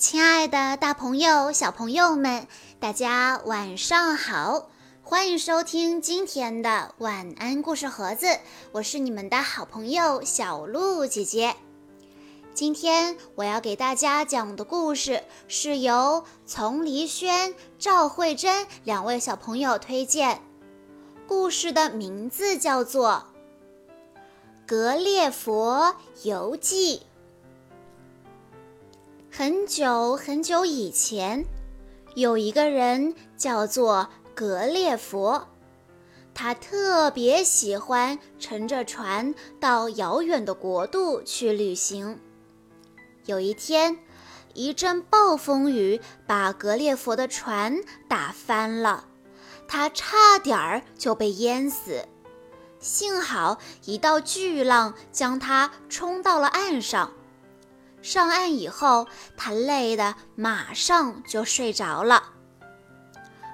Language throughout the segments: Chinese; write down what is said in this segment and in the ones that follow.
亲爱的，大朋友、小朋友们，大家晚上好！欢迎收听今天的晚安故事盒子，我是你们的好朋友小鹿姐姐。今天我要给大家讲的故事是由丛黎轩、赵慧珍两位小朋友推荐，故事的名字叫做《格列佛游记》。很久很久以前，有一个人叫做格列佛，他特别喜欢乘着船到遥远的国度去旅行。有一天，一阵暴风雨把格列佛的船打翻了，他差点儿就被淹死。幸好一道巨浪将他冲到了岸上。上岸以后，他累得马上就睡着了。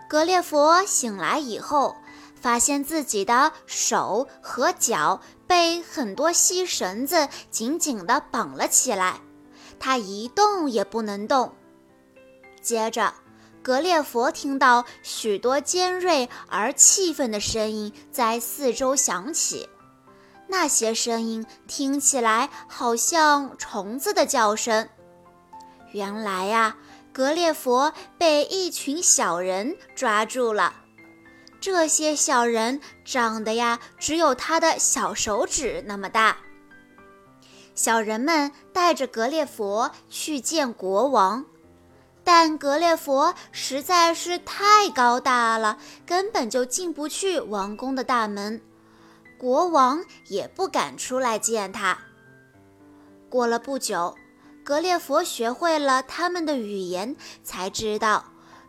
格列佛醒来以后，发现自己的手和脚被很多细绳子紧紧地绑了起来，他一动也不能动。接着，格列佛听到许多尖锐而气愤的声音在四周响起。那些声音听起来好像虫子的叫声。原来呀，格列佛被一群小人抓住了。这些小人长得呀，只有他的小手指那么大。小人们带着格列佛去见国王，但格列佛实在是太高大了，根本就进不去王宫的大门。国王也不敢出来见他。过了不久，格列佛学会了他们的语言，才知道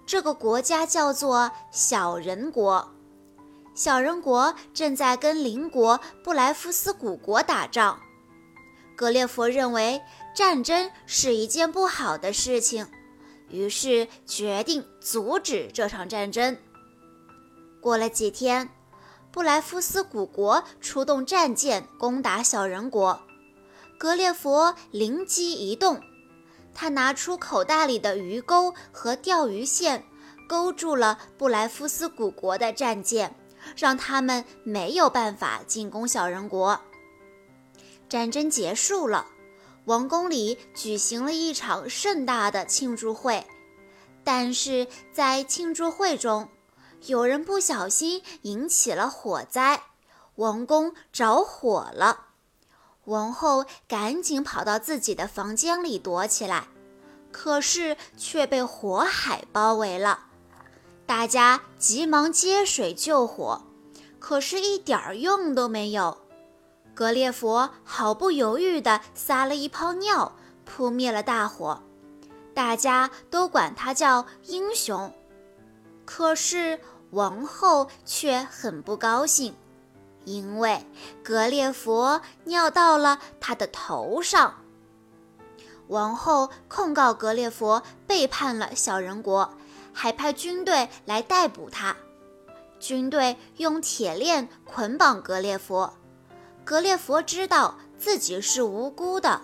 这个国家叫做小人国。小人国正在跟邻国布莱夫斯古国打仗。格列佛认为战争是一件不好的事情，于是决定阻止这场战争。过了几天。布莱夫斯古国出动战舰攻打小人国，格列佛灵机一动，他拿出口袋里的鱼钩和钓鱼线，勾住了布莱夫斯古国的战舰，让他们没有办法进攻小人国。战争结束了，王宫里举行了一场盛大的庆祝会，但是在庆祝会中。有人不小心引起了火灾，王宫着火了。王后赶紧跑到自己的房间里躲起来，可是却被火海包围了。大家急忙接水救火，可是一点儿用都没有。格列佛毫不犹豫地撒了一泡尿，扑灭了大火。大家都管他叫英雄。可是王后却很不高兴，因为格列佛尿到了她的头上。王后控告格列佛背叛了小人国，还派军队来逮捕他。军队用铁链捆绑格列佛，格列佛知道自己是无辜的。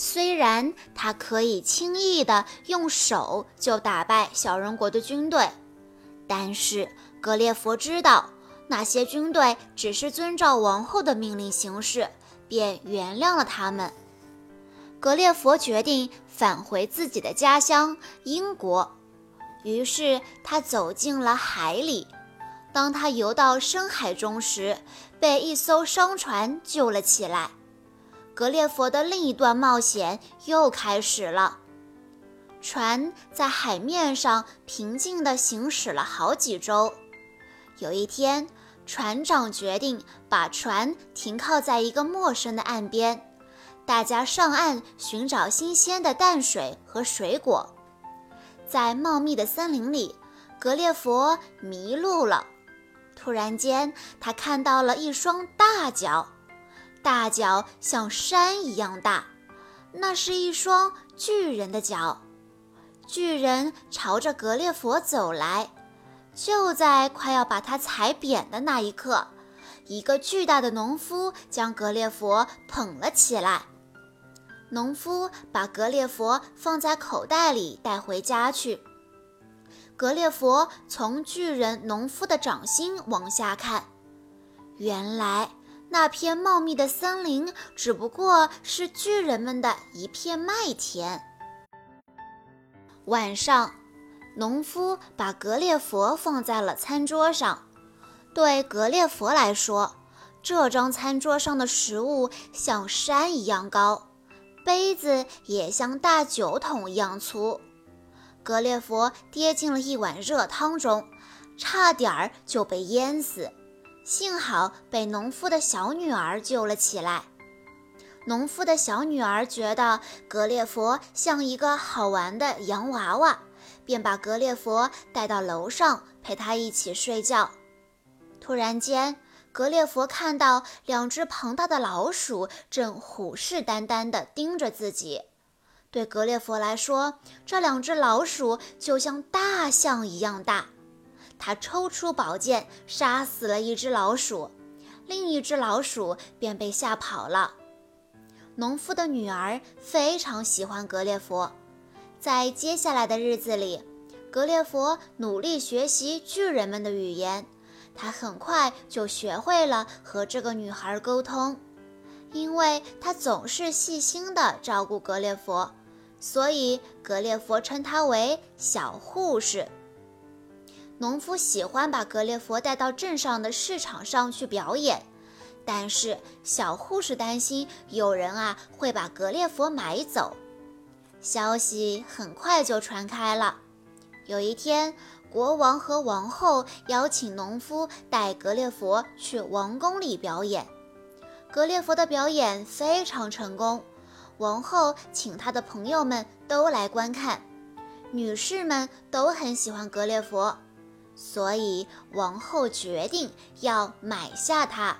虽然他可以轻易地用手就打败小人国的军队，但是格列佛知道那些军队只是遵照王后的命令行事，便原谅了他们。格列佛决定返回自己的家乡英国，于是他走进了海里。当他游到深海中时，被一艘商船救了起来。格列佛的另一段冒险又开始了。船在海面上平静地行驶了好几周。有一天，船长决定把船停靠在一个陌生的岸边，大家上岸寻找新鲜的淡水和水果。在茂密的森林里，格列佛迷路了。突然间，他看到了一双大脚。大脚像山一样大，那是一双巨人的脚。巨人朝着格列佛走来，就在快要把他踩扁的那一刻，一个巨大的农夫将格列佛捧了起来。农夫把格列佛放在口袋里带回家去。格列佛从巨人农夫的掌心往下看，原来那片茂密的森林只不过是巨人们的一片麦田。晚上，农夫把格列佛放在了餐桌上。对格列佛来说，这张餐桌上的食物像山一样高。杯子也像大酒桶一样粗，格列佛跌进了一碗热汤中，差点儿就被淹死，幸好被农夫的小女儿救了起来。农夫的小女儿觉得格列佛像一个好玩的洋娃娃，便把格列佛带到楼上陪他一起睡觉。突然间，格列佛看到两只庞大的老鼠正虎视眈眈地盯着自己。对格列佛来说，这两只老鼠就像大象一样大。他抽出宝剑，杀死了一只老鼠，另一只老鼠便被吓跑了。农夫的女儿非常喜欢格列佛，在接下来的日子里，格列佛努力学习巨人们的语言。他很快就学会了和这个女孩沟通，因为他总是细心地照顾格列佛，所以格列佛称他为小护士。农夫喜欢把格列佛带到镇上的市场上去表演，但是小护士担心有人啊会把格列佛买走。消息很快就传开了，有一天。国王和王后邀请农夫带格列佛去王宫里表演。格列佛的表演非常成功，王后请她的朋友们都来观看。女士们都很喜欢格列佛，所以王后决定要买下它。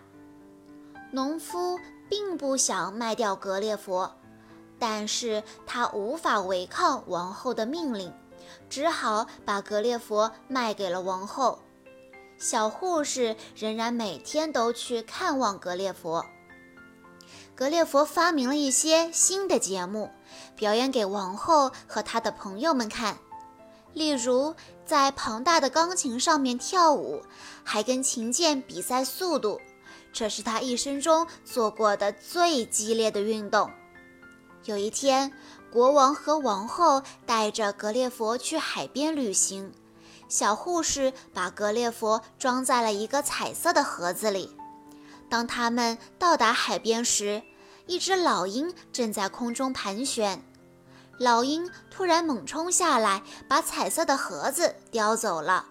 农夫并不想卖掉格列佛，但是他无法违抗王后的命令。只好把格列佛卖给了王后。小护士仍然每天都去看望格列佛。格列佛发明了一些新的节目，表演给王后和他的朋友们看，例如在庞大的钢琴上面跳舞，还跟琴键比赛速度。这是他一生中做过的最激烈的运动。有一天。国王和王后带着格列佛去海边旅行，小护士把格列佛装在了一个彩色的盒子里。当他们到达海边时，一只老鹰正在空中盘旋。老鹰突然猛冲下来，把彩色的盒子叼走了。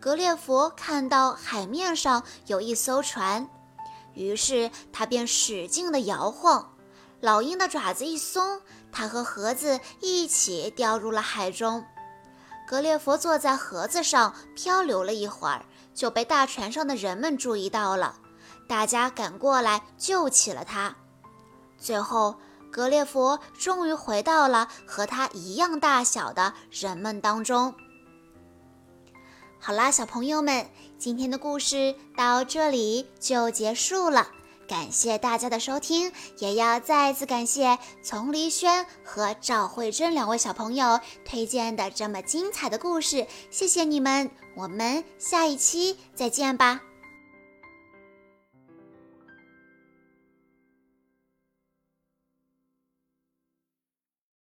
格列佛看到海面上有一艘船，于是他便使劲地摇晃。老鹰的爪子一松，他和盒子一起掉入了海中。格列佛坐在盒子上漂流了一会儿，就被大船上的人们注意到了。大家赶过来救起了他。最后，格列佛终于回到了和他一样大小的人们当中。好啦，小朋友们，今天的故事到这里就结束了。感谢大家的收听，也要再次感谢丛黎轩和赵慧珍两位小朋友推荐的这么精彩的故事，谢谢你们，我们下一期再见吧。